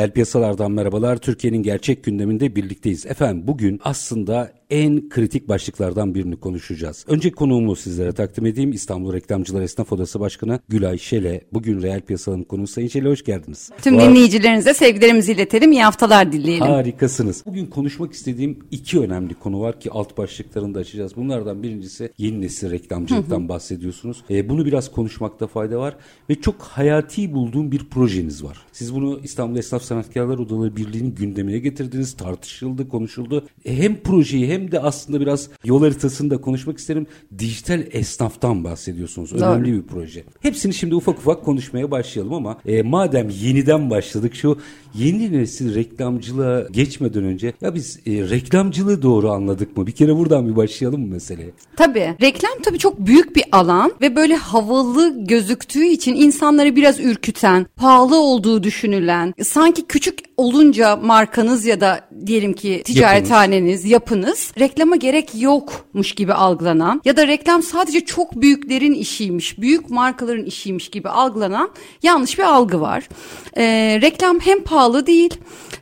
Reel piyasalardan merhabalar. Türkiye'nin gerçek gündeminde birlikteyiz. Efendim bugün aslında en kritik başlıklardan birini konuşacağız. Önce konuğumu sizlere takdim edeyim. İstanbul Reklamcılar Esnaf Odası Başkanı Gülay Şele. Bugün reel piyasanın konuğu Sayın Şele hoş geldiniz. Tüm Var. dinleyicilerinize sevgilerimizi iletelim. İyi haftalar dileyelim. Harikasınız. Bugün konuşmak istediğim iki önemli konu var ki alt başlıklarını da açacağız. Bunlardan birincisi yeni nesil reklamcılıktan bahsediyorsunuz. E, bunu biraz konuşmakta fayda var ve çok hayati bulduğum bir projeniz var. Siz bunu İstanbul Esnaf Sanatkarlar Odaları Birliği'nin gündemine getirdiniz, tartışıldı, konuşuldu. E, hem projeyi hem hem de aslında biraz yol haritasını da konuşmak isterim. Dijital esnaftan bahsediyorsunuz. Önemli Doğru. bir proje. Hepsini şimdi ufak ufak konuşmaya başlayalım ama e, madem yeniden başladık şu yeni nesil reklamcılığa geçmeden önce ya biz e, reklamcılığı doğru anladık mı? Bir kere buradan bir başlayalım mı meseleye? Tabii. Reklam tabii çok büyük bir alan ve böyle havalı gözüktüğü için insanları biraz ürküten, pahalı olduğu düşünülen, sanki küçük olunca markanız ya da diyelim ki ticarethaneniz, yapınız, yapınız reklama gerek yokmuş gibi algılanan ya da reklam sadece çok büyüklerin işiymiş, büyük markaların işiymiş gibi algılanan yanlış bir algı var. Ee, reklam hem pahalı değil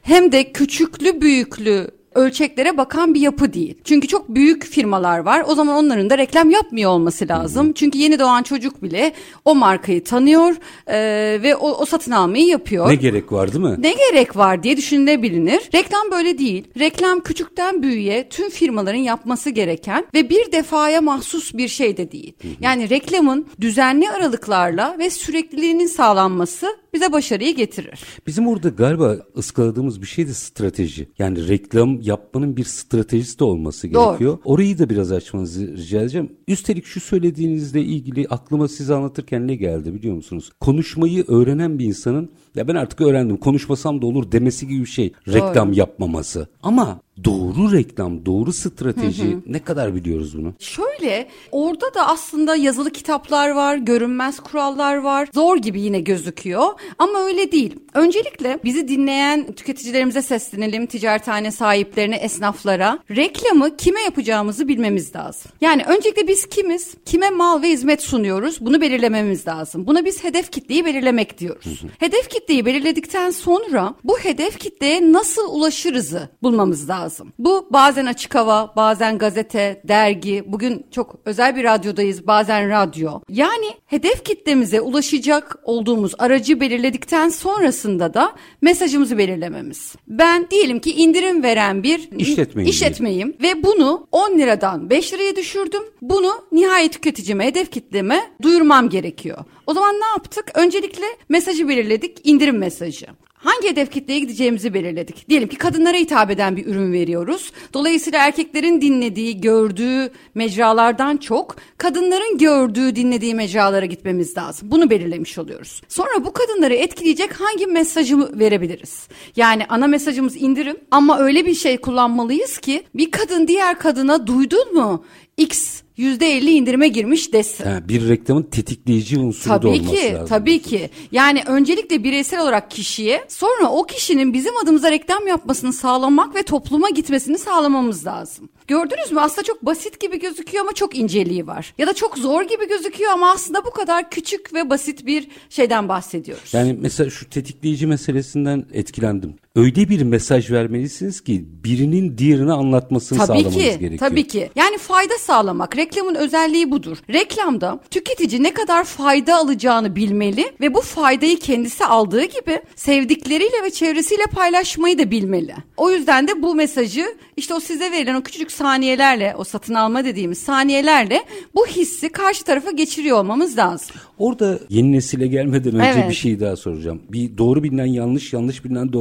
hem de küçüklü büyüklü ölçeklere bakan bir yapı değil. Çünkü çok büyük firmalar var. O zaman onların da reklam yapmıyor olması lazım. Hı hı. Çünkü yeni doğan çocuk bile o markayı tanıyor e, ve o, o satın almayı yapıyor. Ne gerek var değil mi? Ne gerek var diye düşünülebilir. Reklam böyle değil. Reklam küçükten büyüğe tüm firmaların yapması gereken ve bir defaya mahsus bir şey de değil. Hı hı. Yani reklamın düzenli aralıklarla ve sürekliliğinin sağlanması bize başarıyı getirir. Bizim orada galiba ıskaladığımız bir şey de strateji. Yani reklam yapmanın bir stratejisi de olması Doğru. gerekiyor. Orayı da biraz açmanızı rica edeceğim. Üstelik şu söylediğinizle ilgili aklıma size anlatırken ne geldi biliyor musunuz? Konuşmayı öğrenen bir insanın ya ben artık öğrendim konuşmasam da olur demesi gibi bir şey. Reklam Doğru. yapmaması. Ama doğru reklam, doğru strateji hı hı. ne kadar biliyoruz bunu? Şöyle orada da aslında yazılı kitaplar var, görünmez kurallar var. Zor gibi yine gözüküyor ama öyle değil. Öncelikle bizi dinleyen tüketicilerimize seslenelim, ticarethane sahiplerine, esnaflara. Reklamı kime yapacağımızı bilmemiz lazım. Yani öncelikle biz kimiz? Kime mal ve hizmet sunuyoruz? Bunu belirlememiz lazım. Buna biz hedef kitleyi belirlemek diyoruz. Hı hı. Hedef kitleyi belirledikten sonra bu hedef kitleye nasıl ulaşırızı bulmamız lazım. Bu bazen açık hava, bazen gazete, dergi, bugün çok özel bir radyodayız, bazen radyo. Yani hedef kitlemize ulaşacak olduğumuz aracı belirledikten sonrasında da mesajımızı belirlememiz. Ben diyelim ki indirim veren bir işletmeyim, işletmeyim ve bunu 10 liradan 5 liraya düşürdüm. Bunu nihayet tüketicime, hedef kitleme duyurmam gerekiyor. O zaman ne yaptık? Öncelikle mesajı belirledik, indirim mesajı hangi hedef kitleye gideceğimizi belirledik. Diyelim ki kadınlara hitap eden bir ürün veriyoruz. Dolayısıyla erkeklerin dinlediği, gördüğü mecralardan çok kadınların gördüğü, dinlediği mecralara gitmemiz lazım. Bunu belirlemiş oluyoruz. Sonra bu kadınları etkileyecek hangi mesajı verebiliriz? Yani ana mesajımız indirim ama öyle bir şey kullanmalıyız ki bir kadın diğer kadına duydun mu? X %50 indirime girmiş desin. Yani bir reklamın tetikleyici unsuru tabii da olması ki, lazım. Tabii ki. Yani öncelikle bireysel olarak kişiye sonra o kişinin bizim adımıza reklam yapmasını sağlamak ve topluma gitmesini sağlamamız lazım. Gördünüz mü? Aslında çok basit gibi gözüküyor ama çok inceliği var. Ya da çok zor gibi gözüküyor ama aslında bu kadar küçük ve basit bir şeyden bahsediyoruz. Yani mesela şu tetikleyici meselesinden etkilendim. Öyle bir mesaj vermelisiniz ki birinin diğerine anlatmasını tabii sağlamanız ki, gerekiyor. Tabii ki. Yani fayda sağlamak. Reklamın özelliği budur. Reklamda tüketici ne kadar fayda alacağını bilmeli ve bu faydayı kendisi aldığı gibi sevdikleriyle ve çevresiyle paylaşmayı da bilmeli. O yüzden de bu mesajı işte o size verilen o küçücük saniyelerle, o satın alma dediğimiz saniyelerle bu hissi karşı tarafa geçiriyor olmamız lazım. Orada yeni nesile gelmeden önce evet. bir şey daha soracağım. Bir doğru bilinen yanlış, yanlış bilinen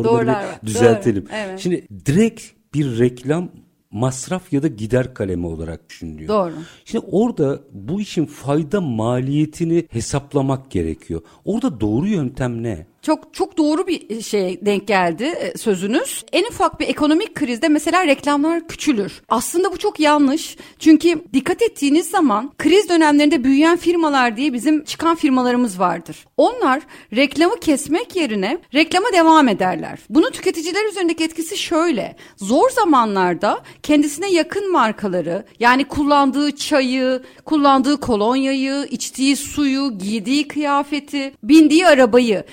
doğruları düzeltelim. Doğru, evet. Şimdi direkt bir reklam masraf ya da gider kalemi olarak düşünülüyor. Doğru. Şimdi orada bu işin fayda maliyetini hesaplamak gerekiyor. Orada doğru yöntem ne? Çok çok doğru bir şey denk geldi e, sözünüz. En ufak bir ekonomik krizde mesela reklamlar küçülür. Aslında bu çok yanlış. Çünkü dikkat ettiğiniz zaman kriz dönemlerinde büyüyen firmalar diye bizim çıkan firmalarımız vardır. Onlar reklamı kesmek yerine reklama devam ederler. Bunun tüketiciler üzerindeki etkisi şöyle. Zor zamanlarda kendisine yakın markaları yani kullandığı çayı, kullandığı kolonyayı, içtiği suyu, giydiği kıyafeti, bindiği arabayı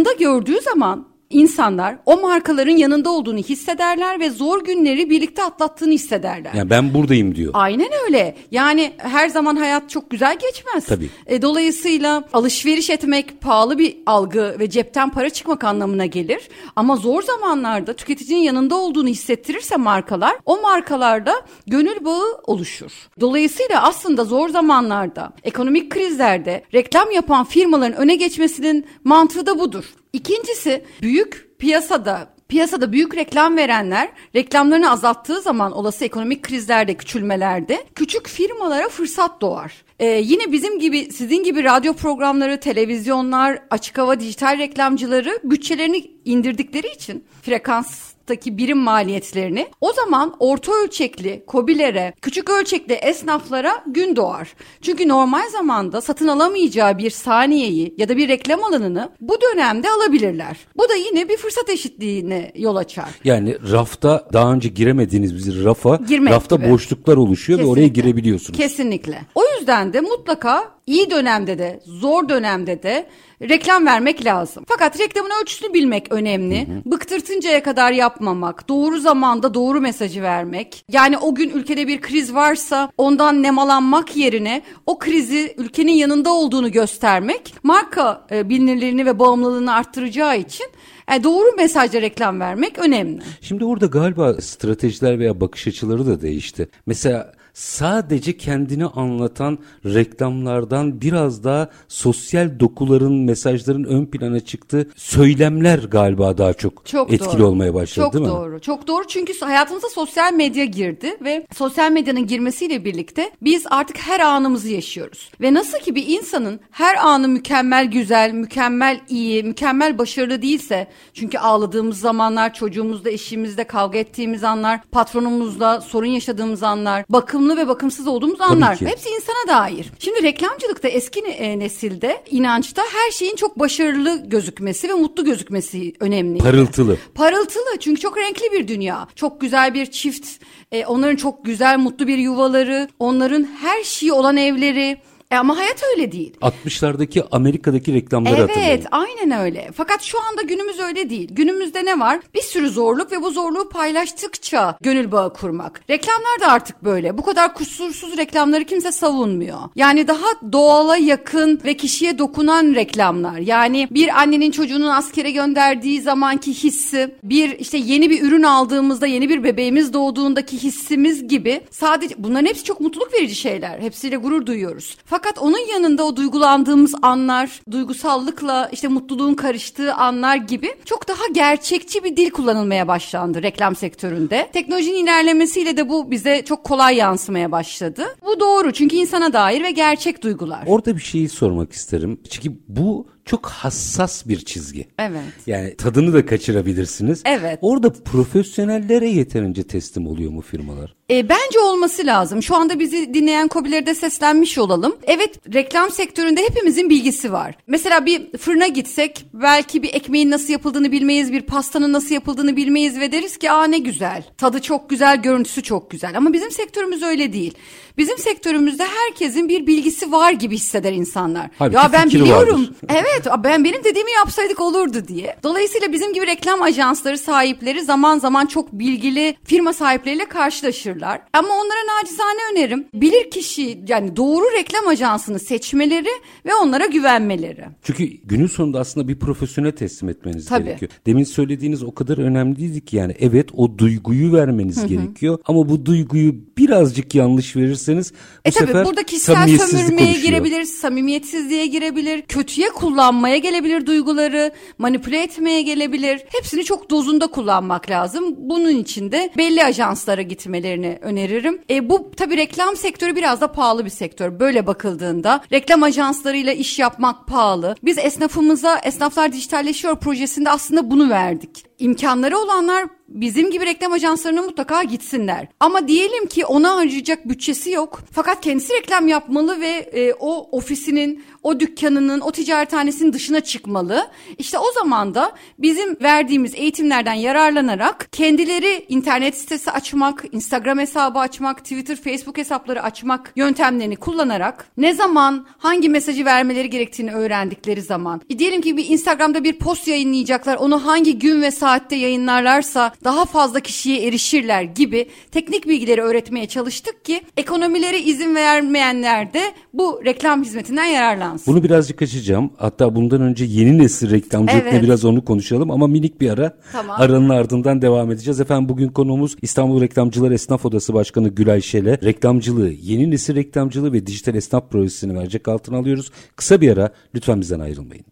yanında gördüğü zaman insanlar o markaların yanında olduğunu hissederler ve zor günleri birlikte atlattığını hissederler. Yani ben buradayım diyor. Aynen öyle. Yani her zaman hayat çok güzel geçmez. Tabii. E, dolayısıyla alışveriş etmek pahalı bir algı ve cepten para çıkmak anlamına gelir. Ama zor zamanlarda tüketicinin yanında olduğunu hissettirirse markalar o markalarda gönül bağı oluşur. Dolayısıyla aslında zor zamanlarda ekonomik krizlerde reklam yapan firmaların öne geçmesinin mantığı da budur. İkincisi büyük piyasada Piyasada büyük reklam verenler reklamlarını azalttığı zaman olası ekonomik krizlerde, küçülmelerde küçük firmalara fırsat doğar. Ee, yine bizim gibi, sizin gibi radyo programları, televizyonlar, açık hava dijital reklamcıları bütçelerini indirdikleri için frekans ki birim maliyetlerini o zaman orta ölçekli kobilere, küçük ölçekli esnaflara gün doğar. Çünkü normal zamanda satın alamayacağı bir saniyeyi ya da bir reklam alanını bu dönemde alabilirler. Bu da yine bir fırsat eşitliğine yol açar. Yani rafta daha önce giremediğiniz bir rafa, Girmek rafta gibi. boşluklar oluşuyor ve oraya Kesinlikle. girebiliyorsunuz. Kesinlikle. O yüzden de mutlaka iyi dönemde de zor dönemde de reklam vermek lazım. Fakat reklamın ölçüsünü bilmek önemli. Bıktırtıncaya kadar yapmamak, doğru zamanda doğru mesajı vermek. Yani o gün ülkede bir kriz varsa ondan nemalanmak yerine o krizi ülkenin yanında olduğunu göstermek marka e, bilinirliğini ve bağımlılığını arttıracağı için e, doğru mesajla reklam vermek önemli. Şimdi orada galiba stratejiler veya bakış açıları da değişti. Mesela sadece kendini anlatan reklamlardan biraz daha sosyal dokuların, mesajların ön plana çıktığı söylemler galiba daha çok, Çok etkili doğru. olmaya başladı Çok değil mi? doğru. Çok doğru çünkü hayatımıza sosyal medya girdi ve sosyal medyanın girmesiyle birlikte biz artık her anımızı yaşıyoruz. Ve nasıl ki bir insanın her anı mükemmel güzel, mükemmel iyi, mükemmel başarılı değilse çünkü ağladığımız zamanlar, çocuğumuzla, eşimizle kavga ettiğimiz anlar, patronumuzla sorun yaşadığımız anlar, bakımlı ve bakımsız olduğumuz anlar. ki. Hepsi insana dair. Şimdi reklamcılıkta eski e, nesilde inançta her şeyin çok başarılı gözükmesi ve mutlu gözükmesi önemli. Parıltılı. Parıltılı çünkü çok renkli bir dünya. Çok güzel bir çift, e, onların çok güzel mutlu bir yuvaları, onların her şeyi olan evleri. E, ama hayat öyle değil. 60'lardaki Amerika'daki reklamları Evet hatırlayın. aynen öyle. Fakat şu anda günümüz öyle değil. Günümüzde ne var? Bir sürü zorluk ve bu zorluğu paylaştıkça gönül bağı kurmak. Reklamlar da artık böyle. Bu kadar kusursuz reklamları kimse savunmuyor. Yani daha doğala yakın ve kişiye dokunan reklamlar. Yani bir annenin çocuğunun askere gönderdiği zamanki hissi, bir işte yeni bir ürün aldığımızda, yeni bir bebeğimiz doğduğundaki hissimiz gibi sadece bunların hepsi çok mutluluk verici şeyler. Hepsiyle gurur duyuyoruz. Fakat onun yanında o duygulandığımız anlar, duygusallıkla işte mutluluğun karıştığı anlar gibi çok daha gerçekçi bir dil kullanılmaya başlandı reklam sektöründe. Teknolojinin ilerlemesiyle de bu bize çok kolay yansımaya başladı. Bu doğru çünkü insana dair ve gerçek duygular. Orada bir şeyi sormak isterim. Çünkü bu çok hassas bir çizgi. Evet. Yani tadını da kaçırabilirsiniz. Evet. Orada profesyonellere yeterince teslim oluyor mu firmalar? E, bence olması lazım. Şu anda bizi dinleyen kobilere de seslenmiş olalım. Evet reklam sektöründe hepimizin bilgisi var. Mesela bir fırına gitsek belki bir ekmeğin nasıl yapıldığını bilmeyiz, bir pastanın nasıl yapıldığını bilmeyiz ve deriz ki aa ne güzel. Tadı çok güzel, görüntüsü çok güzel. Ama bizim sektörümüz öyle değil. Bizim sektörümüzde herkesin bir bilgisi var gibi hisseder insanlar. Halbuki ya ben biliyorum. vardır. Evet ben benim dediğimi yapsaydık olurdu diye. Dolayısıyla bizim gibi reklam ajansları sahipleri zaman zaman çok bilgili firma sahipleriyle karşılaşırlar. Ama onlara nacizane önerim bilir kişi yani doğru reklam ajansını seçmeleri ve onlara güvenmeleri. Çünkü günün sonunda aslında bir profesyonel teslim etmeniz Tabii. gerekiyor. Demin söylediğiniz o kadar önemliydi ki yani evet o duyguyu vermeniz gerekiyor ama bu duyguyu birazcık yanlış verirseniz bu E tabii sefer burada kişisel sömürmeye oluşuyor. girebilir, samimiyetsizliğe girebilir, kötüye kullanma kullanmaya gelebilir duyguları, manipüle etmeye gelebilir. Hepsini çok dozunda kullanmak lazım. Bunun için de belli ajanslara gitmelerini öneririm. E, bu tabii reklam sektörü biraz da pahalı bir sektör. Böyle bakıldığında reklam ajanslarıyla iş yapmak pahalı. Biz esnafımıza Esnaflar Dijitalleşiyor projesinde aslında bunu verdik. İmkanları olanlar bizim gibi reklam ajanslarına mutlaka gitsinler. Ama diyelim ki ona harcayacak bütçesi yok. Fakat kendisi reklam yapmalı ve e, o ofisinin, o dükkanının, o ticarethanesinin dışına çıkmalı. İşte o zaman da bizim verdiğimiz eğitimlerden yararlanarak kendileri internet sitesi açmak, Instagram hesabı açmak, Twitter, Facebook hesapları açmak yöntemlerini kullanarak ne zaman hangi mesajı vermeleri gerektiğini öğrendikleri zaman. E, diyelim ki bir Instagram'da bir post yayınlayacaklar. Onu hangi gün ve saatte yayınlarlarsa daha fazla kişiye erişirler gibi teknik bilgileri öğretmeye çalıştık ki ekonomileri izin vermeyenler de bu reklam hizmetinden yararlansın. Bunu birazcık açacağım. Hatta bundan önce yeni nesil reklamcılık Evet. biraz onu konuşalım ama minik bir ara. Tamam. Aranın ardından devam edeceğiz. Efendim bugün konuğumuz İstanbul Reklamcılar Esnaf Odası Başkanı Gülay Şele. Reklamcılığı, yeni nesil reklamcılığı ve dijital esnaf projesini verecek altına alıyoruz. Kısa bir ara lütfen bizden ayrılmayın.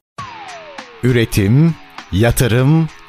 Üretim, yatırım,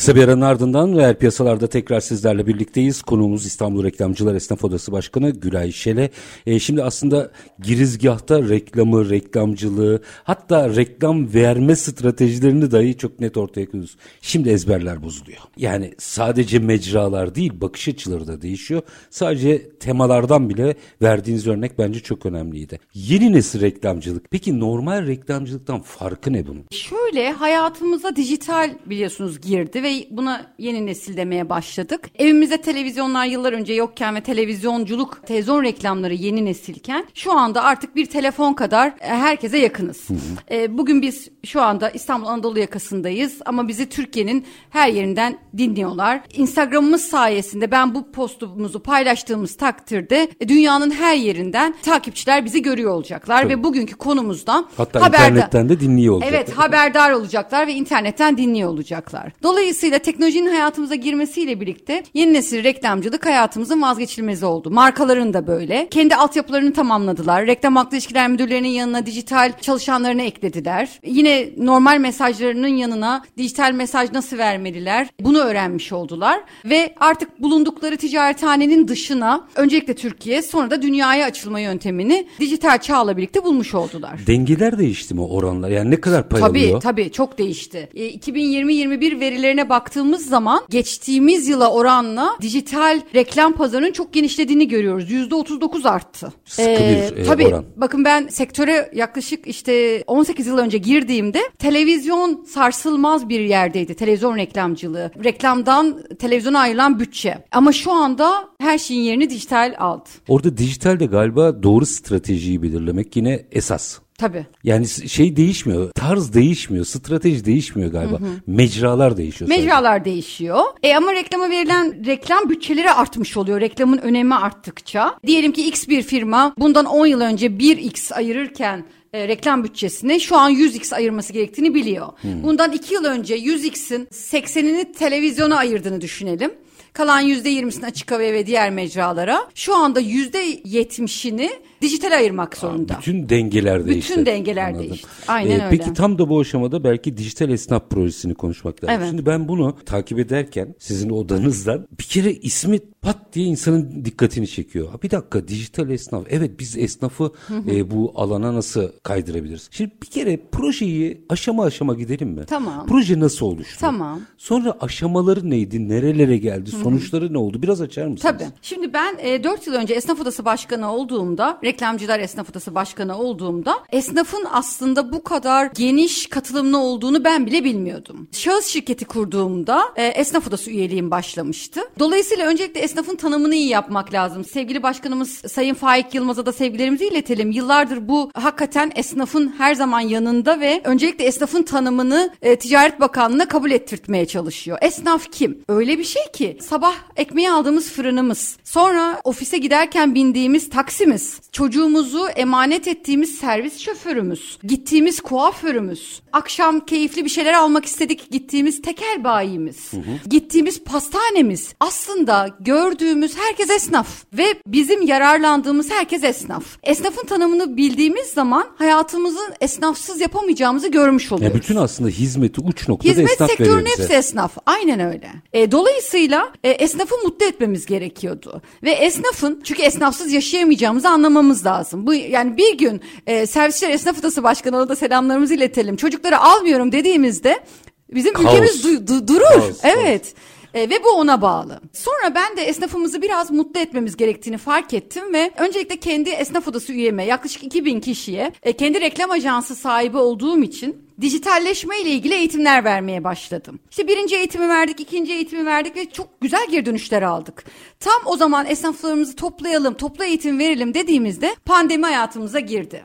Kısa bir aranın ardından reel piyasalarda tekrar sizlerle birlikteyiz. Konuğumuz İstanbul Reklamcılar Esnaf Odası Başkanı Gülay Şele. E, şimdi aslında girizgahta reklamı, reklamcılığı hatta reklam verme stratejilerini dahi çok net ortaya koyuyoruz. Şimdi ezberler bozuluyor. Yani sadece mecralar değil bakış açıları da değişiyor. Sadece temalardan bile verdiğiniz örnek bence çok önemliydi. Yeni nesil reklamcılık. Peki normal reklamcılıktan farkı ne bunun? Şöyle hayatımıza dijital biliyorsunuz girdi ve buna yeni nesil demeye başladık. Evimizde televizyonlar yıllar önce yokken ve televizyonculuk, televizyon reklamları yeni nesilken şu anda artık bir telefon kadar e, herkese yakınız. E, Bugün biz şu anda İstanbul Anadolu yakasındayız ama bizi Türkiye'nin her yerinden dinliyorlar. Instagram'ımız sayesinde ben bu postumuzu paylaştığımız takdirde e, dünyanın her yerinden takipçiler bizi görüyor olacaklar ve bugünkü konumuzda Hatta haberde- internetten de dinliyor olacak. Evet haberdar olacaklar ve internetten dinliyor olacaklar. Dolayısıyla teknolojinin hayatımıza girmesiyle birlikte yeni nesil reklamcılık hayatımızın vazgeçilmezi oldu. Markaların da böyle. Kendi altyapılarını tamamladılar. Reklam haklı ilişkiler müdürlerinin yanına dijital çalışanlarını eklediler. Yine normal mesajlarının yanına dijital mesaj nasıl vermeliler bunu öğrenmiş oldular. Ve artık bulundukları ticarethanenin dışına öncelikle Türkiye sonra da dünyaya açılma yöntemini dijital çağla birlikte bulmuş oldular. Dengeler değişti mi oranlar? Yani ne kadar pay Tabii alıyor? tabii çok değişti. E, 2020-21 verilerine baktığımız zaman geçtiğimiz yıla oranla dijital reklam pazarının çok genişlediğini görüyoruz. %39 arttı. Sıkı bir, e, tabii, oran. Bakın ben sektöre yaklaşık işte 18 yıl önce girdiğimde televizyon sarsılmaz bir yerdeydi. Televizyon reklamcılığı. Reklamdan televizyona ayrılan bütçe. Ama şu anda her şeyin yerini dijital aldı. Orada dijitalde galiba doğru stratejiyi belirlemek yine esas. Tabii. Yani şey değişmiyor, tarz değişmiyor, strateji değişmiyor galiba. Mecralar değişiyor. sadece. Mecralar değişiyor. E ama reklama verilen reklam bütçeleri artmış oluyor. Reklamın önemi arttıkça. Diyelim ki X bir firma bundan 10 yıl önce 1X ayırırken e, reklam bütçesine şu an 100X ayırması gerektiğini biliyor. Bundan 2 yıl önce 100X'in 80'ini televizyona ayırdığını düşünelim. Kalan %20'sini açık hava ve diğer mecralara. Şu anda %70'ini dijital ayırmak zorunda. Bütün dengeler değişti. Bütün dengeler Anladım. değişti. Aynen öyle. Peki tam da bu aşamada belki dijital esnaf projesini konuşmak lazım. Evet. Şimdi ben bunu takip ederken sizin odanızdan bir kere ismi pat diye insanın dikkatini çekiyor. Ha, bir dakika dijital esnaf. Evet biz esnafı e, bu alana nasıl kaydırabiliriz? Şimdi bir kere projeyi aşama aşama gidelim mi? Tamam. Proje nasıl oluştu? Tamam. Sonra aşamaları neydi? Nerelere geldi? Sonuçları ne oldu? Biraz açar mısınız? Tabii. Şimdi ben e, 4 yıl önce Esnaf Odası Başkanı olduğumda, Reklamcılar Esnaf Odası Başkanı olduğumda esnafın aslında bu kadar geniş katılımlı olduğunu ben bile bilmiyordum. Şahıs şirketi kurduğumda e, Esnaf Odası üyeliğim başlamıştı. Dolayısıyla öncelikle esnafın tanımını iyi yapmak lazım. Sevgili Başkanımız Sayın Faik Yılmaz'a da sevgilerimizi iletelim. Yıllardır bu hakikaten esnafın her zaman yanında ve öncelikle esnafın tanımını e, Ticaret Bakanlığı'na kabul ettirtmeye çalışıyor. Esnaf kim? Öyle bir şey ki sabah ekmeği aldığımız fırınımız, sonra ofise giderken bindiğimiz taksimiz, çocuğumuzu emanet ettiğimiz servis şoförümüz, gittiğimiz kuaförümüz, akşam keyifli bir şeyler almak istedik gittiğimiz tekel bayimiz, gittiğimiz pastanemiz aslında gördüğümüz herkes esnaf ve bizim yararlandığımız herkes esnaf. Esnafın tanımını bildiğimiz zaman hayatımızı esnafsız yapamayacağımızı görmüş oluyoruz. Ya bütün aslında hizmeti uç noktada Hizmet esnaf sektörünün veriyor bize. hepsi esnaf. Aynen öyle. E, dolayısıyla e, esnafı mutlu etmemiz gerekiyordu. Ve esnafın çünkü esnafsız yaşayamayacağımızı anlamamız lazım. Bu yani bir gün e, Servisçiler Esnaf Odası Başkanı'na da selamlarımızı iletelim. Çocukları almıyorum dediğimizde bizim Kaos. ülkemiz du- du- durur. Kaos, evet. E, ve bu ona bağlı. Sonra ben de esnafımızı biraz mutlu etmemiz gerektiğini fark ettim ve öncelikle kendi esnaf odası üyeme yaklaşık 2000 kişiye e, kendi reklam ajansı sahibi olduğum için dijitalleşme ile ilgili eğitimler vermeye başladım. İşte birinci eğitimi verdik, ikinci eğitimi verdik ve çok güzel geri dönüşler aldık. Tam o zaman esnaflarımızı toplayalım, toplu eğitim verelim dediğimizde pandemi hayatımıza girdi.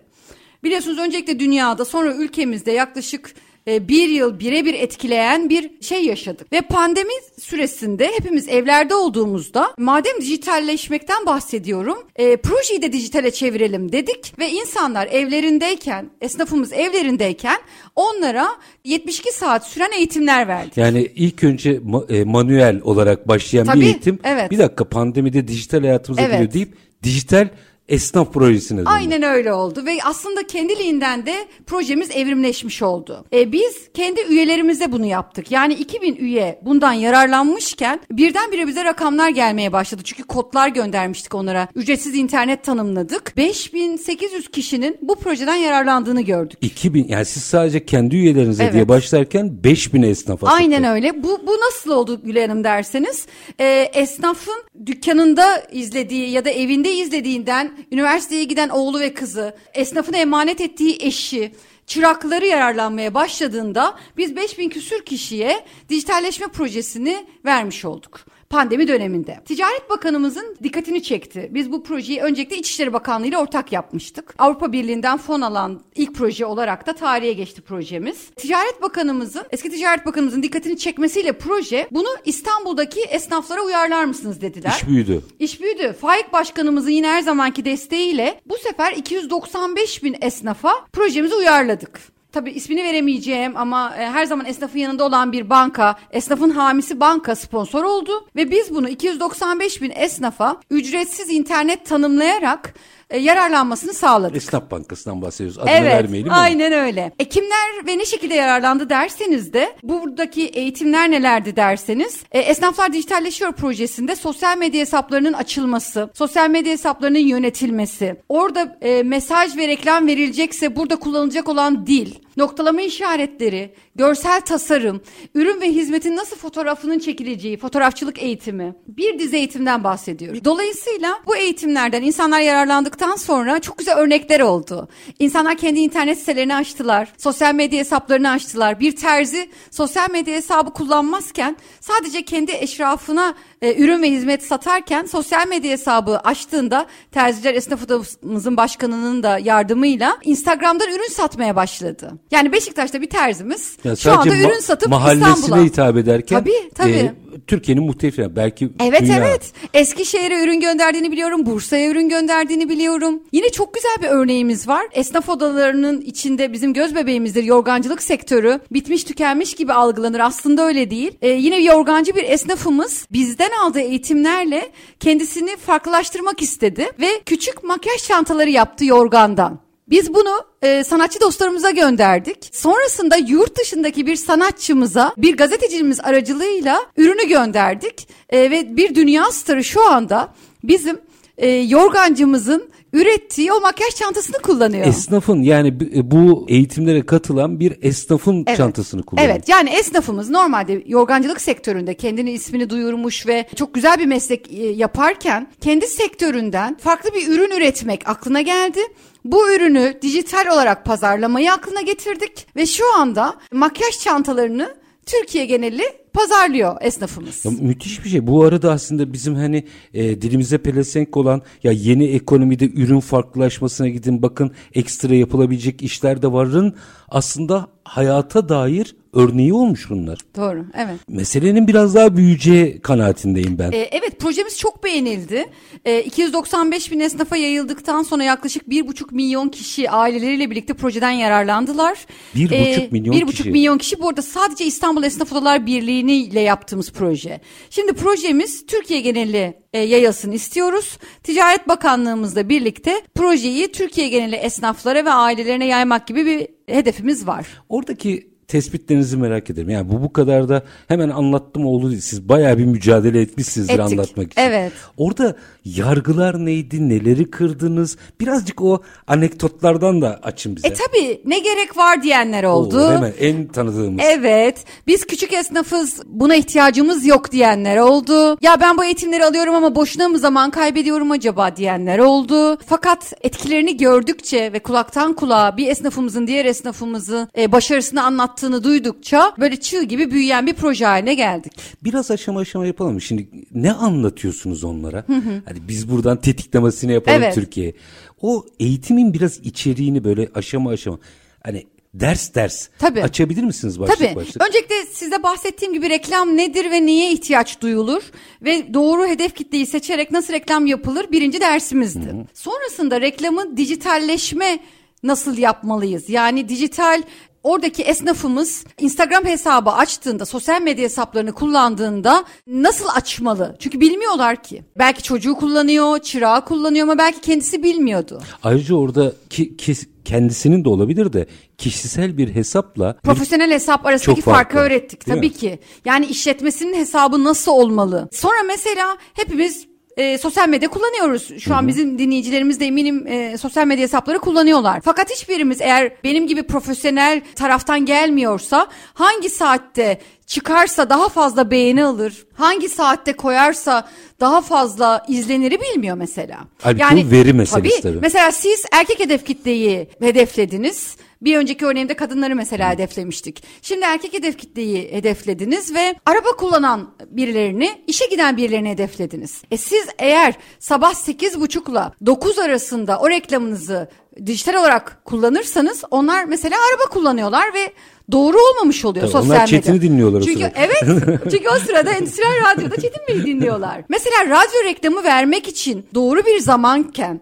Biliyorsunuz öncelikle dünyada sonra ülkemizde yaklaşık e, bir yıl birebir etkileyen bir şey yaşadık. Ve pandemi süresinde hepimiz evlerde olduğumuzda madem dijitalleşmekten bahsediyorum e, projeyi de dijitale çevirelim dedik ve insanlar evlerindeyken esnafımız evlerindeyken onlara 72 saat süren eğitimler verdik. Yani ilk önce ma- e, manuel olarak başlayan Tabii, bir eğitim. evet. Bir dakika pandemide dijital hayatımıza Evet. giriyor deyip dijital esnaf projesine döndü. Aynen öyle oldu ve aslında kendiliğinden de projemiz evrimleşmiş oldu. E, biz kendi üyelerimize bunu yaptık. Yani 2000 üye bundan yararlanmışken birdenbire bize rakamlar gelmeye başladı. Çünkü kodlar göndermiştik onlara. Ücretsiz internet tanımladık. 5800 kişinin bu projeden yararlandığını gördük. 2000 yani siz sadece kendi üyelerinize Evet. diye başlarken 5000 esnafa Aynen öyle. Bu, bu nasıl oldu Gülay Hanım derseniz e, esnafın dükkanında izlediği ya da evinde izlediğinden üniversiteye giden oğlu ve kızı, esnafın emanet ettiği eşi, çırakları yararlanmaya başladığında biz 5000 küsür kişiye dijitalleşme projesini vermiş olduk. Pandemi döneminde. Ticaret Bakanımızın dikkatini çekti. Biz bu projeyi öncelikle İçişleri Bakanlığı ile ortak yapmıştık. Avrupa Birliği'nden fon alan ilk proje olarak da tarihe geçti projemiz. Ticaret Bakanımızın, eski Ticaret Bakanımızın dikkatini çekmesiyle proje bunu İstanbul'daki esnaflara uyarlar mısınız dediler. İş büyüdü. İş büyüdü. Faik Başkanımızın yine her zamanki desteğiyle bu sefer 295 bin esnafa projemizi uyarladık. Tabii ismini veremeyeceğim ama e, her zaman esnafın yanında olan bir banka, esnafın hamisi banka sponsor oldu. Ve biz bunu 295 bin esnafa ücretsiz internet tanımlayarak e, yararlanmasını sağladık. Esnaf Bankası'ndan bahsediyoruz. Adını Evet, vermeyelim ama. aynen öyle. E, kimler ve ne şekilde yararlandı derseniz de buradaki eğitimler nelerdi derseniz e, Esnaflar Dijitalleşiyor projesinde sosyal medya hesaplarının açılması, sosyal medya hesaplarının yönetilmesi, orada e, mesaj ve reklam verilecekse burada kullanılacak olan dil, noktalama işaretleri, görsel tasarım, ürün ve hizmetin nasıl fotoğrafının çekileceği, fotoğrafçılık eğitimi, bir dizi eğitimden bahsediyoruz. Dolayısıyla bu eğitimlerden insanlar yararlandıktan sonra çok güzel örnekler oldu. İnsanlar kendi internet sitelerini açtılar, sosyal medya hesaplarını açtılar. Bir terzi sosyal medya hesabı kullanmazken sadece kendi eşrafına e, ürün ve hizmet satarken sosyal medya hesabı açtığında Terziler Esnaf Odamızın başkanının da yardımıyla Instagram'dan ürün satmaya başladı. Yani Beşiktaş'ta bir terzimiz Ya şu anda ürün satıp mahallesine İstanbul'a. hitap ederken Tabii, tabii. e, Türkiye'nin muhtelif yani belki Evet dünya. evet. Eskişehir'e ürün gönderdiğini biliyorum. Bursa'ya ürün gönderdiğini biliyorum. Yine çok güzel bir örneğimiz var. Esnaf odalarının içinde bizim göz bebeğimizdir. Yorgancılık sektörü bitmiş tükenmiş gibi algılanır. Aslında öyle değil. Ee, yine yorgancı bir esnafımız bizden aldığı eğitimlerle kendisini farklılaştırmak istedi. Ve küçük makyaj çantaları yaptı yorgandan. Biz bunu e, sanatçı dostlarımıza gönderdik. Sonrasında yurt dışındaki bir sanatçımıza bir gazetecimiz aracılığıyla ürünü gönderdik. E, ve bir dünya starı şu anda bizim e, yorgancımızın ürettiği o makyaj çantasını kullanıyor. Esnafın yani b- bu eğitimlere katılan bir esnafın Evet. çantasını kullanıyor. Evet yani esnafımız normalde yorgancılık sektöründe kendini ismini duyurmuş ve çok güzel bir meslek e, yaparken kendi sektöründen farklı bir ürün üretmek aklına geldi. Bu ürünü dijital olarak pazarlamayı aklına getirdik ve şu anda makyaj çantalarını Türkiye geneli pazarlıyor esnafımız. Ya müthiş bir şey. Bu arada aslında bizim hani e, dilimize pelesenk olan ya yeni ekonomide ürün farklılaşmasına gidin bakın ekstra yapılabilecek işler de varın aslında hayata dair örneği olmuş bunlar. Doğru, evet. Meselenin biraz daha büyüyeceği kanaatindeyim ben. Ee, evet projemiz çok beğenildi. Ee, 295 bin esnafa yayıldıktan sonra yaklaşık 1,5 milyon kişi aileleriyle birlikte projeden yararlandılar. 1,5 milyon 1,5 kişi. milyon kişi bu arada sadece İstanbul Esnaf Odalar Birliği ile yaptığımız proje. Şimdi projemiz Türkiye geneli e, yayılsın istiyoruz. Ticaret Bakanlığımızla birlikte projeyi Türkiye geneli esnaflara ve ailelerine yaymak gibi bir hedefimiz var. Oradaki tespitlerinizi merak ederim. Yani bu bu kadar da hemen anlattım oldu değil. Siz bayağı bir mücadele etmişsinizdir Ettik, anlatmak için. evet. Orada yargılar neydi? Neleri kırdınız? Birazcık o anekdotlardan da açın bize. E tabi ne gerek var diyenler oldu. Oo, hemen en tanıdığımız. Evet. Biz küçük esnafız. Buna ihtiyacımız yok diyenler oldu. Ya ben bu eğitimleri alıyorum ama boşuna mı zaman kaybediyorum acaba diyenler oldu. Fakat etkilerini gördükçe ve kulaktan kulağa bir esnafımızın diğer esnafımızı e, başarısını anlattığını duydukça böyle çığ gibi büyüyen bir proje haline geldik. Biraz aşama aşama yapalım. Şimdi ne anlatıyorsunuz onlara? Hadi biz buradan tetiklemesini yapalım Evet. Türkiye'ye. O eğitimin biraz içeriğini böyle aşama aşama hani ders ders Tabii. açabilir misiniz başlık Tabii. başlık? Öncelikle size bahsettiğim gibi reklam nedir ve niye ihtiyaç duyulur ve doğru hedef kitleyi seçerek nasıl reklam yapılır birinci dersimizdi. Sonrasında reklamı dijitalleşme nasıl yapmalıyız? Yani dijital Oradaki esnafımız Instagram hesabı açtığında, sosyal medya hesaplarını kullandığında nasıl açmalı? Çünkü bilmiyorlar ki. Belki çocuğu kullanıyor, çırağı kullanıyor ama belki kendisi bilmiyordu. Ayrıca orada ki, ki- kendisinin de olabilir de kişisel bir hesapla Profesyonel hesap arasındaki farklı, farkı öğrettik değil tabii mi? ki. Yani işletmesinin hesabı nasıl olmalı? Sonra mesela hepimiz e, sosyal medya kullanıyoruz. Şu an bizim dinleyicilerimiz de eminim e, sosyal medya hesapları kullanıyorlar. Fakat hiçbirimiz eğer benim gibi profesyonel taraftan gelmiyorsa hangi saatte çıkarsa daha fazla beğeni alır, hangi saatte koyarsa daha fazla izleniri bilmiyor mesela. Halbuki bu veri meselesi tabii. Mesela siz erkek hedef kitleyi hedeflediniz. Bir önceki örneğimde kadınları mesela hedeflemiştik. Şimdi erkek hedef kitleyi hedeflediniz ve araba kullanan birilerini, işe giden birilerini hedeflediniz. E siz eğer sabah 8.30'la 9 arasında o reklamınızı dijital olarak kullanırsanız onlar mesela araba kullanıyorlar ve doğru olmamış oluyor Tabii, sosyal onlar medya. Çetin'i dinliyorlar o Çünkü sırada. evet çünkü o sırada endüstriyel radyoda Çetin Bey'i dinliyorlar. Mesela radyo reklamı vermek için doğru bir zamanken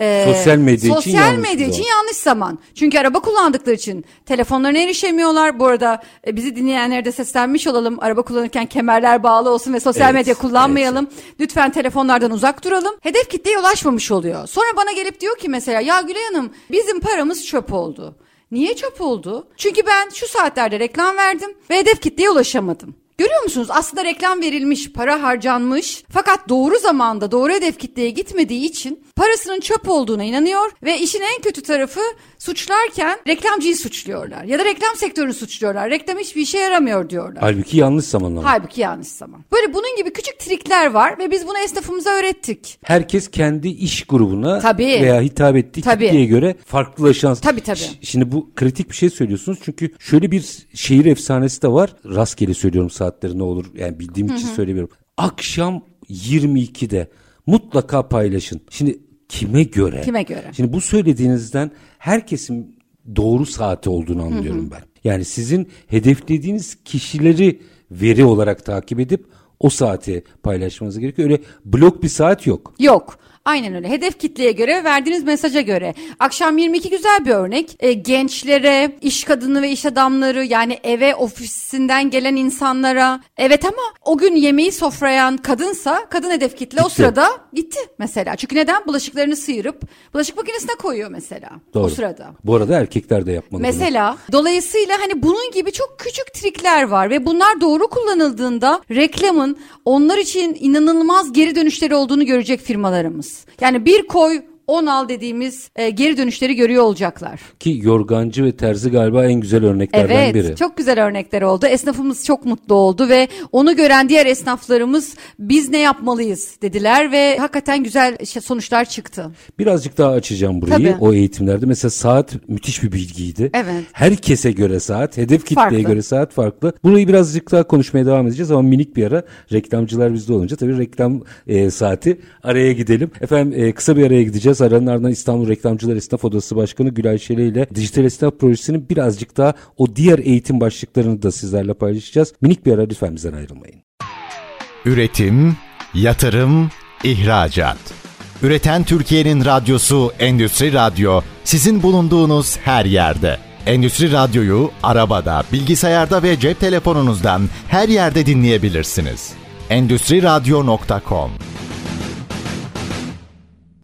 e, Sosyal medya için sosyal yanlış bir medya için zaman. yanlış zaman. Çünkü araba kullandıkları için telefonlarına erişemiyorlar. Bu arada e, bizi dinleyenlere de seslenmiş olalım. Araba kullanırken kemerler bağlı olsun ve sosyal Evet, medya kullanmayalım. Lütfen telefonlardan uzak duralım. Hedef kitleye ulaşmamış oluyor. Sonra bana gelip diyor ki mesela ya Gülay Hanım bizim paramız çöp oldu. Niye çöp oldu? Çünkü ben şu saatlerde reklam verdim ve hedef kitleye ulaşamadım. Görüyor musunuz? Aslında reklam verilmiş, para harcanmış. Fakat doğru zamanda doğru hedef kitleye gitmediği için parasının çöp olduğuna inanıyor ve işin en kötü tarafı suçlarken reklamcıyı suçluyorlar. Ya da reklam sektörünü suçluyorlar. Reklam hiçbir işe yaramıyor diyorlar. halbuki yanlış zamanlama. Halbuki yanlış zaman. Böyle bunun gibi küçük trikler var ve biz bunu esnafımıza öğrettik. Herkes kendi iş grubuna Tabii. veya hitap ettiği Tabii. kitleye göre farklılaşan. Tabii, tabii. Ş- Şimdi bu kritik bir şey söylüyorsunuz çünkü şöyle bir şehir efsanesi de var. Rastgele söylüyorum saatleri ne olur yani bildiğim için söylemiyorum. Akşam 22'de mutlaka paylaşın. Şimdi kime göre? Kime göre? Şimdi bu söylediğinizden herkesin doğru saati olduğunu anlıyorum ben. Yani sizin hedeflediğiniz kişileri veri olarak takip edip o saati paylaşmanız gerekiyor. Öyle blok bir saat yok. Yok. Aynen öyle. Hedef kitleye göre, verdiğiniz mesaja göre. Akşam 22 güzel bir örnek. E, gençlere, iş kadını ve iş adamları yani eve ofisinden gelen insanlara. Evet ama o gün yemeği sofrayan kadınsa kadın hedef kitle o Gitti. sırada gitti mesela. Çünkü neden? Bulaşıklarını sıyırıp bulaşık makinesine koyuyor mesela Doğru. o sırada. Bu arada erkekler de yapmalı bunu. Mesela dolayısıyla hani bunun gibi çok küçük trikler var ve bunlar doğru kullanıldığında reklamın onlar için inanılmaz geri dönüşleri olduğunu görecek firmalarımız. Yani bir koy 10 al dediğimiz e, geri dönüşleri görüyor olacaklar. Ki yorgancı ve terzi galiba en güzel örneklerden Evet biri. çok güzel örnekler oldu. Esnafımız çok mutlu oldu ve onu gören diğer esnaflarımız biz ne yapmalıyız dediler ve hakikaten güzel şey- sonuçlar çıktı. Birazcık daha açacağım burayı Tabii. o eğitimlerde. Mesela saat müthiş bir bilgiydi. Evet. Herkese göre saat, hedef kitleye Farklı. göre saat farklı. Burayı birazcık daha konuşmaya devam edeceğiz ama minik bir ara reklamcılar bizde olunca tabii reklam e, saati araya gidelim. Efendim e, kısa bir araya gideceğiz. Paylaşacağız. Aranın İstanbul Reklamcılar Esnaf Odası Başkanı Gülay Şele ile Dijital Esnaf Projesi'nin birazcık daha o diğer eğitim başlıklarını da sizlerle paylaşacağız. Minik bir ara lütfen bizden ayrılmayın. Üretim, yatırım, ihracat. Üreten Türkiye'nin radyosu Endüstri Radyo sizin bulunduğunuz her yerde. Endüstri Radyo'yu arabada, bilgisayarda ve cep telefonunuzdan her yerde dinleyebilirsiniz. Endüstri Radyo.com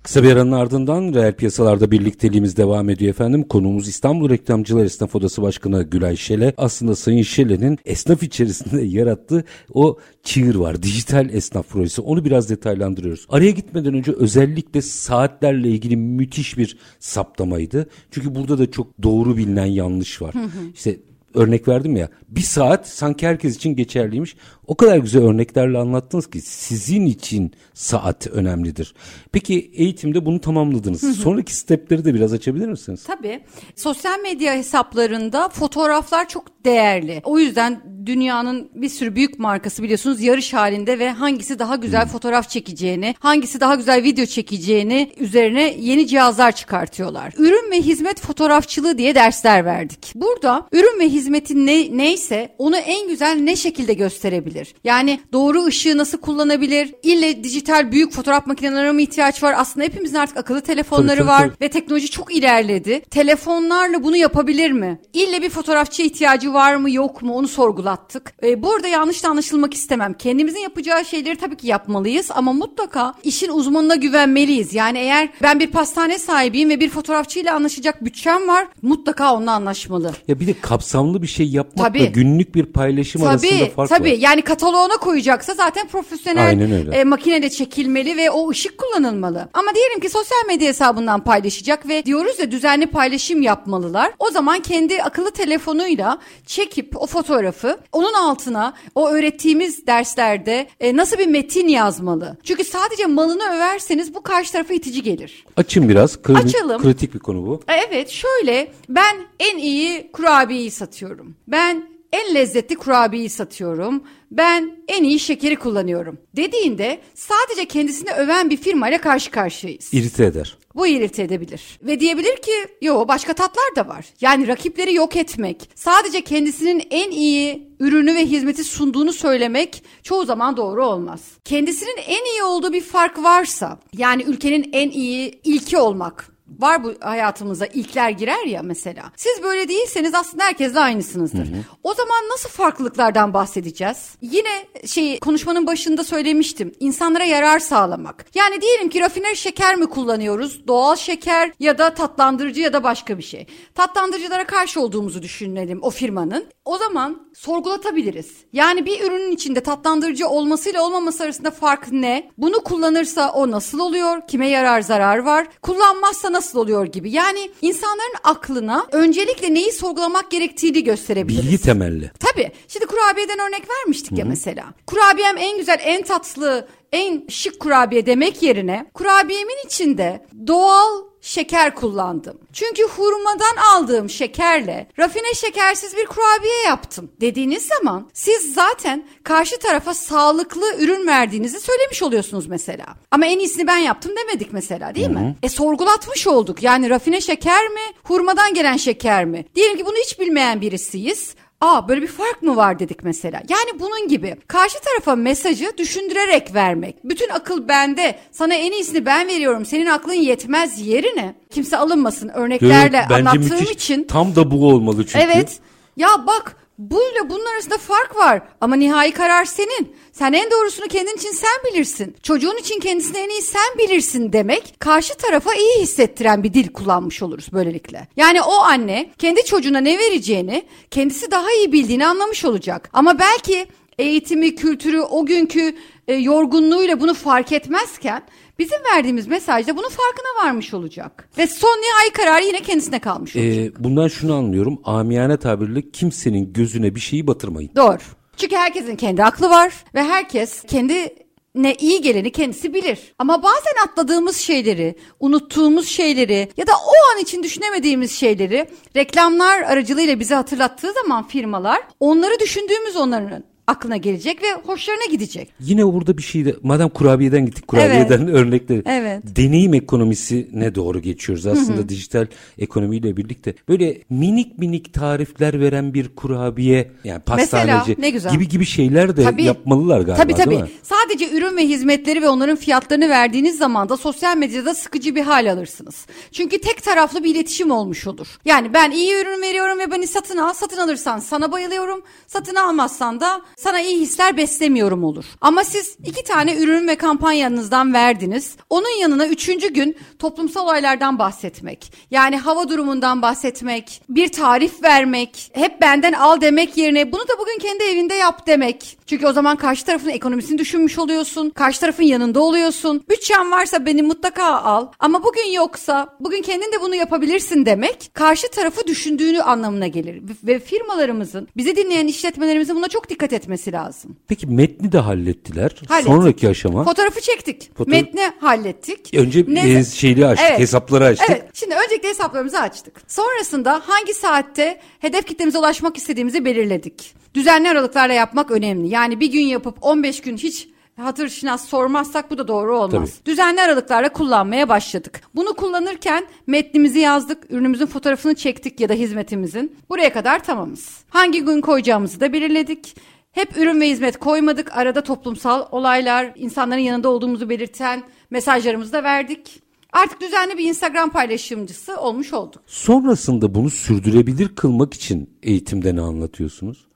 Kısa bir aranın ardından reel piyasalarda birlikteliğimiz devam ediyor efendim. Konuğumuz İstanbul Reklamcılar Esnaf Odası Başkanı Gülay Şele. Aslında Sayın Şele'nin esnaf içerisinde yarattığı o çığır var. Dijital esnaf projesi. Onu biraz detaylandırıyoruz. Araya gitmeden önce özellikle saatlerle ilgili müthiş bir saptamaydı. Çünkü burada da çok doğru bilinen yanlış var. İşte örnek verdim ya bir saat sanki herkes için geçerliymiş. O kadar güzel örneklerle anlattınız ki sizin için saat önemlidir. Peki eğitimde bunu tamamladınız. Sonraki stepleri de biraz açabilir misiniz? Tabii. Sosyal medya hesaplarında fotoğraflar çok değerli. O yüzden dünyanın bir sürü büyük markası biliyorsunuz yarış halinde ve hangisi daha güzel fotoğraf çekeceğini, hangisi daha güzel video çekeceğini üzerine yeni cihazlar çıkartıyorlar. Ürün ve hizmet fotoğrafçılığı diye dersler verdik. Burada ürün ve hizmetin ne, neyse onu en güzel ne şekilde gösterebilir? Yani doğru ışığı nasıl kullanabilir? İlle dijital büyük fotoğraf makinelerine mi ihtiyaç var? Aslında hepimizin artık akıllı telefonları Tabii, tabii, var tabii. ve teknoloji çok ilerledi. Telefonlarla bunu yapabilir mi? İlle bir fotoğrafçıya ihtiyacı var mı yok mu onu sorgulattık. Ee, burada yanlış da anlaşılmak istemem. Kendimizin yapacağı şeyleri tabii ki yapmalıyız ama mutlaka işin uzmanına güvenmeliyiz. Yani eğer ben bir pastane sahibiyim ve bir fotoğrafçıyla anlaşacak bütçem var mutlaka onunla anlaşmalı. Ya bir de kapsamlı bir şey yapmakla Tabii. günlük bir paylaşım arasında Tabii fark tabii var. yani kataloğuna koyacaksa zaten profesyonel e, makineyle çekilmeli ve o ışık kullanılmalı. Ama diyelim ki sosyal medya hesabından paylaşacak ve diyoruz ya düzenli paylaşım yapmalılar. O zaman kendi akıllı telefonuyla çekip o fotoğrafı onun altına o öğrettiğimiz derslerde e, nasıl bir metin yazmalı. Çünkü sadece malını överseniz bu karşı tarafa itici gelir. Açın biraz. Kritik, Açalım. kritik bir konu bu. E, Evet şöyle ben en iyi kurabiyeyi satıyorum. Ben en lezzetli kurabiyeyi satıyorum. Ben en iyi şekeri kullanıyorum. Dediğinde sadece kendisini öven bir firmayla karşı karşıyayız. İrite eder. Bu irite edebilir. Ve diyebilir ki yo başka tatlar da var. Yani rakipleri yok etmek, sadece kendisinin en iyi ürünü ve hizmeti sunduğunu söylemek çoğu zaman doğru olmaz. Kendisinin en iyi olduğu bir fark varsa, yani ülkenin en iyi ilki olmak, Var bu hayatımıza ilkler girer ya mesela. Siz böyle değilseniz aslında herkesle aynısınızdır. O zaman nasıl farklılıklardan bahsedeceğiz? Yine şey konuşmanın başında söylemiştim. İnsanlara yarar sağlamak. Yani diyelim ki rafiner şeker mi kullanıyoruz? Doğal şeker ya da tatlandırıcı ya da başka bir şey. Tatlandırıcılara karşı olduğumuzu düşünelim o firmanın. O zaman sorgulatabiliriz. Yani bir ürünün içinde tatlandırıcı olmasıyla olmaması arasında fark ne? Bunu kullanırsa o nasıl oluyor? Kime yarar zarar var? Kullanmazsa nasıl oluyor gibi. Yani insanların aklına öncelikle neyi sorgulamak gerektiğini gösterebiliriz. Bilgi temelli. Tabii. Şimdi kurabiyeden örnek vermiştik ya mesela. Kurabiyem en güzel, en tatlı, en şık kurabiye demek yerine kurabiyemin içinde doğal şeker kullandım. Çünkü hurmadan aldığım şekerle rafine şekersiz bir kurabiye yaptım dediğiniz zaman siz zaten karşı tarafa sağlıklı ürün verdiğinizi söylemiş oluyorsunuz mesela. Ama en iyisini ben yaptım demedik mesela değil mi? E sorgulatmış olduk. Yani rafine şeker mi, hurmadan gelen şeker mi? Diyelim ki bunu hiç bilmeyen birisiyiz. Aa böyle bir fark mı var dedik mesela. Yani bunun gibi karşı tarafa mesajı düşündürerek vermek. Bütün akıl bende. Sana en iyisini ben veriyorum. Senin aklın yetmez yerine. Kimse alınmasın örneklerle Evet, anlattığım müthiş. için. Tam da bu olmalı çünkü. Evet. Ya bak buyla bunun arasında fark var ama nihai karar senin. Sen en doğrusunu kendin için sen bilirsin. Çocuğun için kendisini en iyi sen bilirsin demek karşı tarafa iyi hissettiren bir dil kullanmış oluruz böylelikle. Yani o anne kendi çocuğuna ne vereceğini kendisi daha iyi bildiğini anlamış olacak. Ama belki eğitimi, kültürü, o günkü e, yorgunluğuyla bunu fark etmezken bizim verdiğimiz mesajda bunun farkına varmış olacak. Ve son nihai kararı yine kendisine kalmış olacak. Ee, bundan şunu anlıyorum. Amiyane tabirle kimsenin gözüne bir şeyi batırmayın. Doğru. Çünkü herkesin kendi aklı var ve herkes kendi ne iyi geleni kendisi bilir. Ama bazen atladığımız şeyleri, unuttuğumuz şeyleri ya da o an için düşünemediğimiz şeyleri reklamlar aracılığıyla bize hatırlattığı zaman firmalar onları düşündüğümüz onların aklına gelecek ve hoşlarına gidecek. Yine burada bir şey de madem kurabiyeden gittik kurabiyeden Evet. örnekleri. Evet. Deneyim ekonomisine doğru geçiyoruz aslında dijital ekonomiyle birlikte. Böyle minik minik tarifler veren bir kurabiye yani pastaneci ne güzel. gibi gibi şeyler de Tabii. yapmalılar galiba Tabii tabii. değil mi? Sadece ürün ve hizmetleri ve onların fiyatlarını verdiğiniz zaman da sosyal medyada sıkıcı bir hal alırsınız. Çünkü tek taraflı bir iletişim olmuş olur. Yani ben iyi ürün veriyorum ve beni satın al. Satın alırsan sana bayılıyorum. Satın almazsan da sana iyi hisler beslemiyorum olur. Ama siz iki tane ürün ve kampanyanızdan verdiniz. Onun yanına üçüncü gün toplumsal olaylardan bahsetmek. Yani hava durumundan bahsetmek, bir tarif vermek, hep benden al demek yerine bunu da bugün kendi evinde yap demek. Çünkü o zaman karşı tarafın ekonomisini düşünmüş oluyorsun. Karşı tarafın yanında oluyorsun. Bütçen varsa beni mutlaka al. Ama bugün yoksa bugün kendin de bunu yapabilirsin demek karşı tarafı düşündüğünü anlamına gelir. Ve firmalarımızın, bizi dinleyen işletmelerimizin buna çok dikkat etmesi lazım. Peki metni de hallettiler. Hallettik. Sonraki aşama. Fotoğrafı çektik. Fotoğraf- Metni hallettik. Önce Ne- e, şeyli açtık, Evet. hesapları açtık. Evet. Şimdi öncelikle hesaplarımızı açtık. Sonrasında hangi saatte hedef kitlemize ulaşmak istediğimizi belirledik. Düzenli aralıklarla yapmak önemli. Yani bir gün yapıp 15 gün hiç hatır şinas sormazsak bu da doğru olmaz. Tabii. Düzenli aralıklarla kullanmaya başladık. Bunu kullanırken metnimizi yazdık, ürünümüzün fotoğrafını çektik ya da hizmetimizin. Buraya kadar tamamız. Hangi gün koyacağımızı da belirledik. Hep ürün ve hizmet koymadık. Arada toplumsal olaylar, insanların yanında olduğumuzu belirten mesajlarımızı da verdik. Artık düzenli bir Instagram paylaşımcısı olmuş olduk. Sonrasında bunu sürdürebilir kılmak için eğitimde ne anlatıyorsunuz?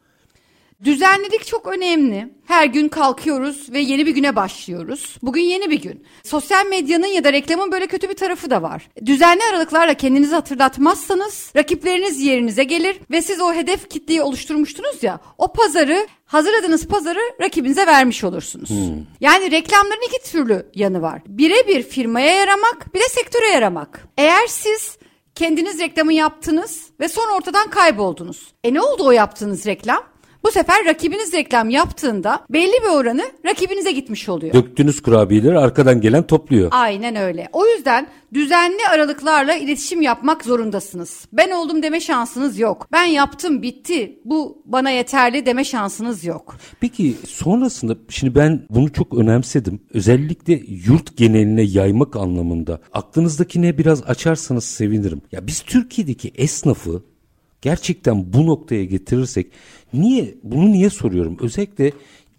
Düzenlilik çok önemli. Her gün kalkıyoruz ve yeni bir güne başlıyoruz. Bugün yeni bir gün. Sosyal medyanın ya da reklamın böyle kötü bir tarafı da var. Düzenli aralıklarla kendinizi hatırlatmazsanız rakipleriniz yerinize gelir ve siz o hedef kitleyi oluşturmuştunuz ya o pazarı hazırladığınız pazarı rakibinize vermiş olursunuz. Yani reklamların iki türlü yanı var. Birebir firmaya yaramak bir de sektöre yaramak. Eğer siz kendiniz reklamı yaptınız ve sonra ortadan kayboldunuz. E ne oldu o yaptığınız reklam? Bu sefer rakibiniz reklam yaptığında belli bir oranı rakibinize gitmiş oluyor. Döktüğünüz kurabiyeleri arkadan gelen topluyor. Aynen öyle. O yüzden düzenli aralıklarla iletişim yapmak zorundasınız. Ben oldum deme şansınız yok. Ben yaptım bitti bu bana yeterli deme şansınız yok. Peki sonrasında şimdi ben bunu çok önemsedim. Özellikle yurt geneline yaymak anlamında. Aklınızdakine biraz açarsanız sevinirim. Ya biz Türkiye'deki esnafı gerçekten bu noktaya getirirsek niye bunu niye soruyorum? Özellikle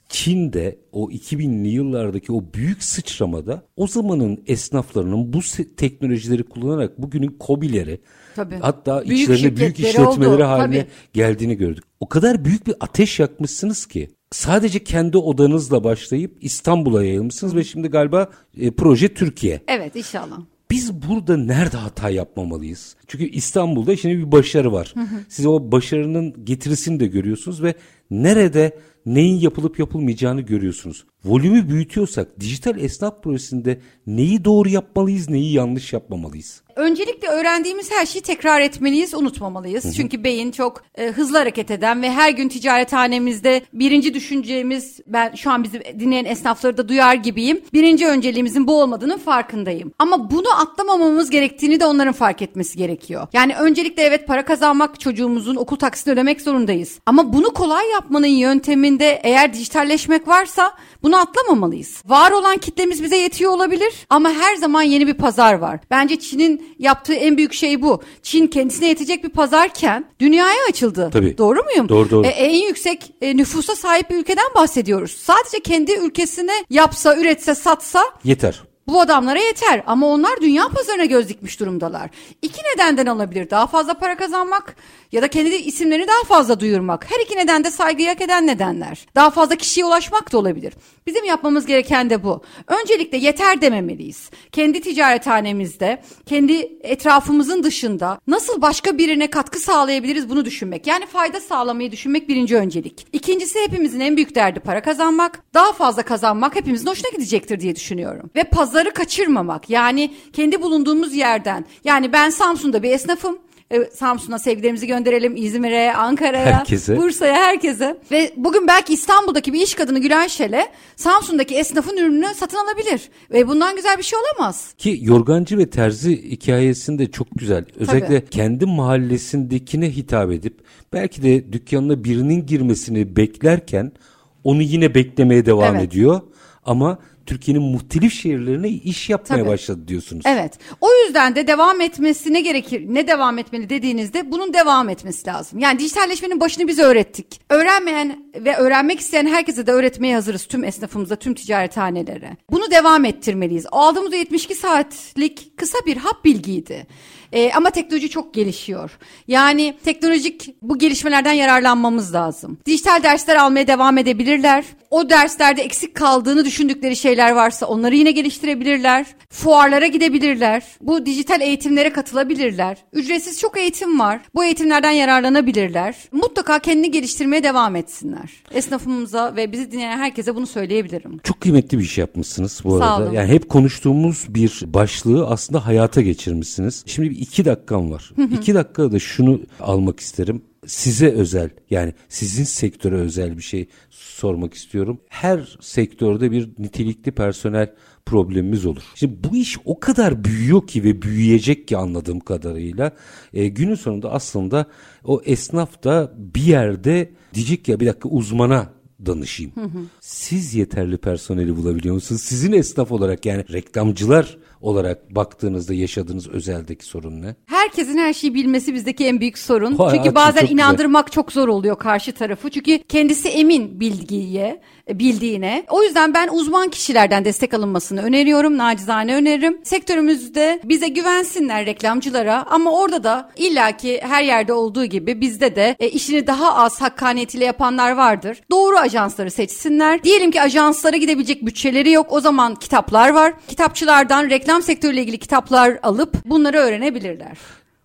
Çin'de o 2000'li yıllardaki o büyük sıçramada o zamanın esnaflarının bu teknolojileri kullanarak bugünün kobileri Tabii. hatta Büyük içlerinde büyük işletmeleri oldu, haline tabii. geldiğini gördük. O kadar büyük bir ateş yakmışsınız ki sadece kendi odanızla başlayıp İstanbul'a yayılmışsınız ve şimdi galiba e, proje Türkiye. Evet inşallah. Biz burada nerede hata yapmamalıyız? Çünkü İstanbul'da şimdi bir başarı var. Siz o başarının getirisini de görüyorsunuz ve nerede neyin yapılıp yapılmayacağını görüyorsunuz. Volümü büyütüyorsak dijital esnaf projesinde neyi doğru yapmalıyız, neyi yanlış yapmamalıyız? Öncelikle öğrendiğimiz her şeyi tekrar etmeliyiz, unutmamalıyız. Çünkü beyin çok e, hızlı hareket eden ve her gün ticarethanemizde birinci düşüncemiz, ben şu an bizi dinleyen esnafları da duyar gibiyim. Birinci önceliğimizin bu olmadığının farkındayım. Ama bunu atlamamamız gerektiğini de onların fark etmesi gerekiyor. Yani öncelikle evet para kazanmak, çocuğumuzun okul taksini ödemek zorundayız. Ama bunu kolay yapmanın yönteminde eğer dijitalleşmek varsa bunu atlamamalıyız. Var olan kitlemiz bize yetiyor olabilir ama her zaman yeni bir pazar var. Bence Çin'in yaptığı en büyük şey bu. Çin kendisine yetecek bir pazarken dünyaya açıldı. Tabii. Doğru muyum? Doğru, doğru. E, en yüksek e, nüfusa sahip bir ülkeden bahsediyoruz. Sadece kendi ülkesine yapsa, üretse, satsa Yeter. bu adamlara yeter ama onlar dünya pazarına göz dikmiş durumdalar. İki nedenden olabilir. Daha fazla para kazanmak ya da kendi isimlerini daha fazla duyurmak. Her iki neden de saygıyı hak eden nedenler. Daha fazla kişiye ulaşmak da olabilir. Bizim yapmamız gereken de bu. Öncelikle yeter dememeliyiz. Kendi ticarethanemizde, kendi etrafımızın dışında nasıl başka birine katkı sağlayabiliriz bunu düşünmek. Yani fayda sağlamayı düşünmek birinci öncelik. İkincisi hepimizin en büyük derdi para kazanmak. Daha fazla kazanmak hepimizin hoşuna gidecektir diye düşünüyorum. Ve pazarı kaçırmamak. Yani kendi bulunduğumuz yerden. Yani ben Samsun'da bir esnafım. E, Samsun'a sevgilerimizi gönderelim İzmir'e, Ankara'ya. Bursa'ya, herkese. Ve bugün belki İstanbul'daki bir iş kadını Gülen Şel'e Samsun'daki esnafın ürününü satın alabilir. Ve bundan güzel bir şey olamaz. Ki yorgancı ve terzi hikayesinde çok güzel. Özellikle kendi mahallesindekine hitap edip belki de dükkanına birinin girmesini beklerken onu yine beklemeye devam Evet. ediyor. Ama Türkiye'nin muhtelif şehirlerine iş yapmaya Tabii. başladı diyorsunuz. Evet. O yüzden de devam etmesi ne gerekir? Ne devam etmeli dediğinizde bunun devam etmesi lazım. Yani dijitalleşmenin başını biz öğrettik. Öğrenmeyen ve öğrenmek isteyen herkese de öğretmeye hazırız tüm esnafımıza, tüm ticarethanelere. Bunu devam ettirmeliyiz. Aldığımız o 72 saatlik kısa bir hap bilgiydi. Ee, ama teknoloji çok gelişiyor. Yani teknolojik bu gelişmelerden yararlanmamız lazım. Dijital dersler almaya devam edebilirler. O derslerde eksik kaldığını düşündükleri şeyler varsa onları yine geliştirebilirler. Fuarlara gidebilirler. Bu dijital eğitimlere katılabilirler. Ücretsiz çok eğitim var. Bu eğitimlerden yararlanabilirler. Mutlaka kendini geliştirmeye devam etsinler. Esnafımıza ve bizi dinleyen herkese bunu söyleyebilirim. Çok kıymetli bir iş yapmışsınız bu Sağ arada. olun. Yani hep konuştuğumuz bir başlığı aslında hayata geçirmişsiniz. Şimdi iki dakikam var. iki dakikada da şunu almak isterim. Size özel yani sizin sektöre özel bir şey sormak istiyorum. Her sektörde bir nitelikli personel problemimiz olur. Şimdi bu iş o kadar büyüyor ki ve büyüyecek ki anladığım kadarıyla e, günün sonunda aslında o esnaf da bir yerde diyecek ya bir dakika uzmana danışayım. Siz yeterli personeli bulabiliyor musunuz? Sizin esnaf olarak yani reklamcılar olarak baktığınızda yaşadığınız özeldeki sorun ne? Herkesin her şeyi bilmesi bizdeki en büyük sorun. Hayatım Çünkü bazen çok güzel. inandırmak çok zor oluyor karşı tarafı. Çünkü kendisi emin bilgiye, bildiğine. O yüzden ben uzman kişilerden destek alınmasını öneriyorum. Nacizane öneririm. Sektörümüzde bize güvensinler reklamcılara ama orada da illaki her yerde olduğu gibi bizde de e, işini daha az hakkaniyetiyle yapanlar vardır. Doğru ajansları seçsinler. Diyelim ki ajanslara gidebilecek bütçeleri yok. O zaman kitaplar var. Kitapçılardan reklam sektörüyle ilgili kitaplar alıp bunları öğrenebilirler.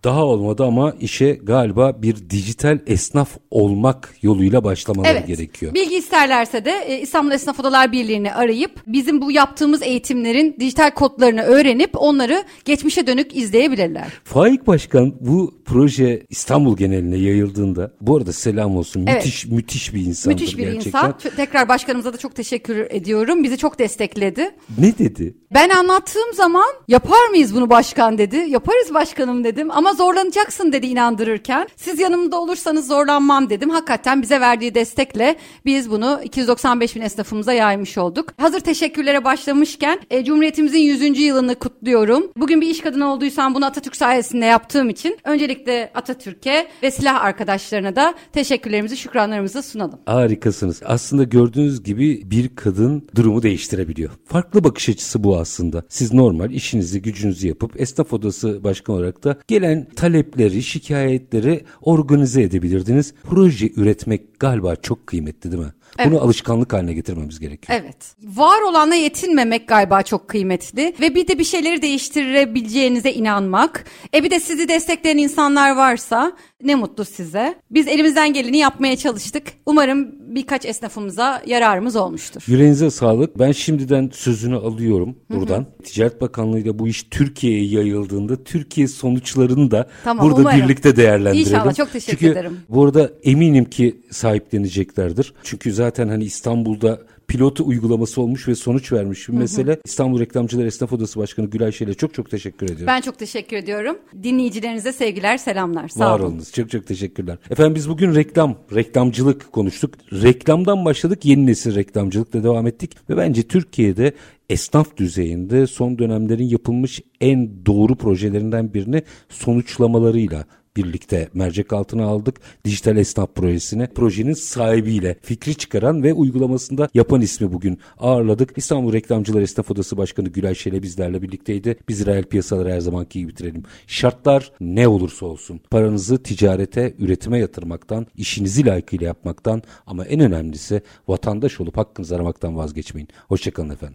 Daha olmadı ama işe galiba bir dijital esnaf olmak yoluyla başlamaları Evet. gerekiyor. Bilgi isterlerse de e, İstanbul Esnaf Odalar Birliği'ni arayıp bizim bu yaptığımız eğitimlerin dijital kodlarını öğrenip onları geçmişe dönük izleyebilirler. Faik Başkan bu proje İstanbul geneline yayıldığında bu arada selam olsun Evet. müthiş müthiş bir insandır Müthiş bir gerçekten. insan. Tekrar başkanımıza da çok teşekkür ediyorum. Bizi çok destekledi. Ne dedi? Ben anlattığım zaman yapar mıyız bunu başkan dedi. Yaparız başkanım dedim ama zorlanacaksın dedi inandırırken. Siz yanımda olursanız zorlanmam dedim. Hakikaten bize verdiği destekle biz bunu 295 bin esnafımıza yaymış olduk. Hazır teşekkürlere başlamışken e, Cumhuriyetimizin 100. yılını kutluyorum. Bugün bir iş kadını olduysam bunu Atatürk sayesinde yaptığım için öncelikle Atatürk'e ve silah arkadaşlarına da teşekkürlerimizi, şükranlarımızı sunalım. Harikasınız. Aslında gördüğünüz gibi bir kadın durumu değiştirebiliyor. Farklı bakış açısı bu aslında. Siz normal işinizi gücünüzü yapıp esnaf odası başkan olarak da gelen talepleri, şikayetleri organize edebilirdiniz. Proje üretmek galiba çok kıymetli değil mi? Bunu alışkanlık haline getirmemiz gerekiyor. Evet. Var olanla yetinmemek galiba çok kıymetli ve bir de bir şeyleri değiştirebileceğinize inanmak. E bir de sizi destekleyen insanlar varsa ne mutlu size. Biz elimizden geleni yapmaya çalıştık. Umarım birkaç esnafımıza yararımız olmuştur. Yüreğinize sağlık. Ben şimdiden sözünü alıyorum buradan. Ticaret Bakanlığı ile bu iş Türkiye'ye yayıldığında Türkiye sonuçlarını da Tamam, burada umarım. birlikte değerlendirelim. İnşallah, çok teşekkür Çünkü ederim. bu arada eminim ki sahipleneceklerdir. Çünkü zaten hani İstanbul'da pilotu uygulaması olmuş ve sonuç vermiş bir mesele. İstanbul Reklamcılar Esnaf Odası Başkanı Gülay Şel'e çok çok teşekkür ediyorum. Ben çok teşekkür ediyorum. Dinleyicilerinize sevgiler, selamlar. Sağ Var olun. olunuz. Çok çok teşekkürler. Efendim biz bugün reklam, reklamcılık konuştuk. Reklamdan başladık, yeni nesil reklamcılıkla devam ettik. Ve bence Türkiye'de esnaf düzeyinde son dönemlerin yapılmış en doğru projelerinden birini sonuçlamalarıyla birlikte mercek altına aldık. Dijital Esnaf Projesi'ne projenin sahibiyle fikri çıkaran ve uygulamasında yapan ismi bugün ağırladık. İstanbul Reklamcılar Esnaf Odası Başkanı Gülay Şele bizlerle birlikteydi. Biz reel piyasaları her zamanki gibi bitirelim. Şartlar ne olursa olsun paranızı ticarete, üretime yatırmaktan, işinizi layıkıyla yapmaktan ama en önemlisi vatandaş olup hakkınızı aramaktan vazgeçmeyin. Hoşçakalın efendim.